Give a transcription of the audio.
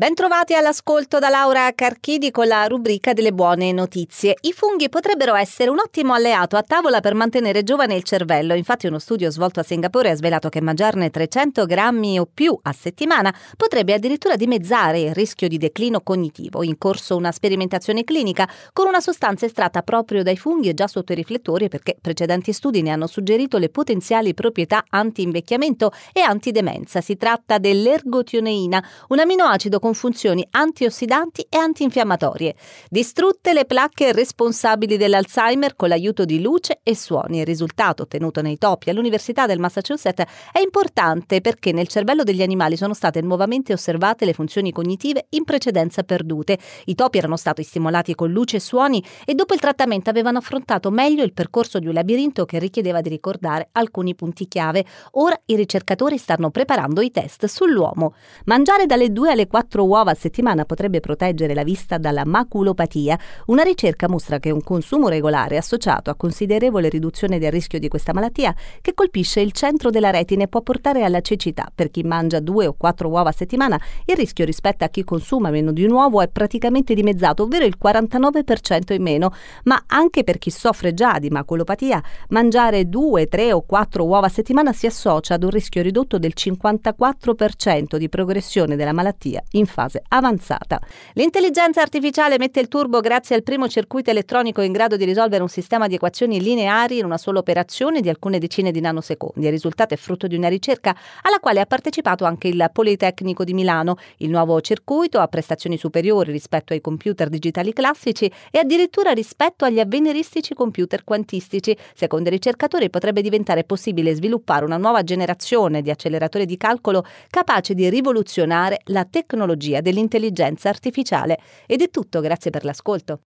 Bentrovati all'ascolto da Laura Carchidi con la rubrica delle buone notizie. I funghi potrebbero essere un ottimo alleato a tavola per mantenere giovane il cervello. Infatti uno studio svolto a Singapore ha svelato che mangiarne 300 grammi o più a settimana potrebbe addirittura dimezzare il rischio di declino cognitivo. In corso una sperimentazione clinica con una sostanza estratta proprio dai funghi e già sotto i riflettori perché precedenti studi ne hanno suggerito le potenziali proprietà anti-invecchiamento e antidemenza. Si tratta dell'ergotioneina, un aminoacido con con funzioni antiossidanti e antinfiammatorie. Distrutte le placche responsabili dell'Alzheimer con l'aiuto di luce e suoni. Il risultato ottenuto nei topi all'Università del Massachusetts è importante perché nel cervello degli animali sono state nuovamente osservate le funzioni cognitive in precedenza perdute. I topi erano stati stimolati con luce e suoni e dopo il trattamento avevano affrontato meglio il percorso di un labirinto che richiedeva di ricordare alcuni punti chiave. Ora i ricercatori stanno preparando i test sull'uomo. Mangiare dalle 2 alle 4 4 uova a settimana potrebbe proteggere la vista dalla maculopatia, una ricerca mostra che un consumo regolare associato a considerevole riduzione del rischio di questa malattia, che colpisce il centro della retina e può portare alla cecità. Per chi mangia 2 o 4 uova a settimana, il rischio rispetto a chi consuma meno di un uovo è praticamente dimezzato, ovvero il 49% in meno, ma anche per chi soffre già di maculopatia, mangiare 2, 3 o 4 uova a settimana si associa ad un rischio ridotto del 54% di progressione della malattia in fase avanzata. L'intelligenza artificiale mette il turbo grazie al primo circuito elettronico in grado di risolvere un sistema di equazioni lineari in una sola operazione di alcune decine di nanosecondi. Il risultato è frutto di una ricerca alla quale ha partecipato anche il Politecnico di Milano. Il nuovo circuito ha prestazioni superiori rispetto ai computer digitali classici e addirittura rispetto agli avveniristici computer quantistici. Secondo i ricercatori potrebbe diventare possibile sviluppare una nuova generazione di acceleratori di calcolo capace di rivoluzionare la tecnologia dell'intelligenza artificiale. Ed è tutto, grazie per l'ascolto.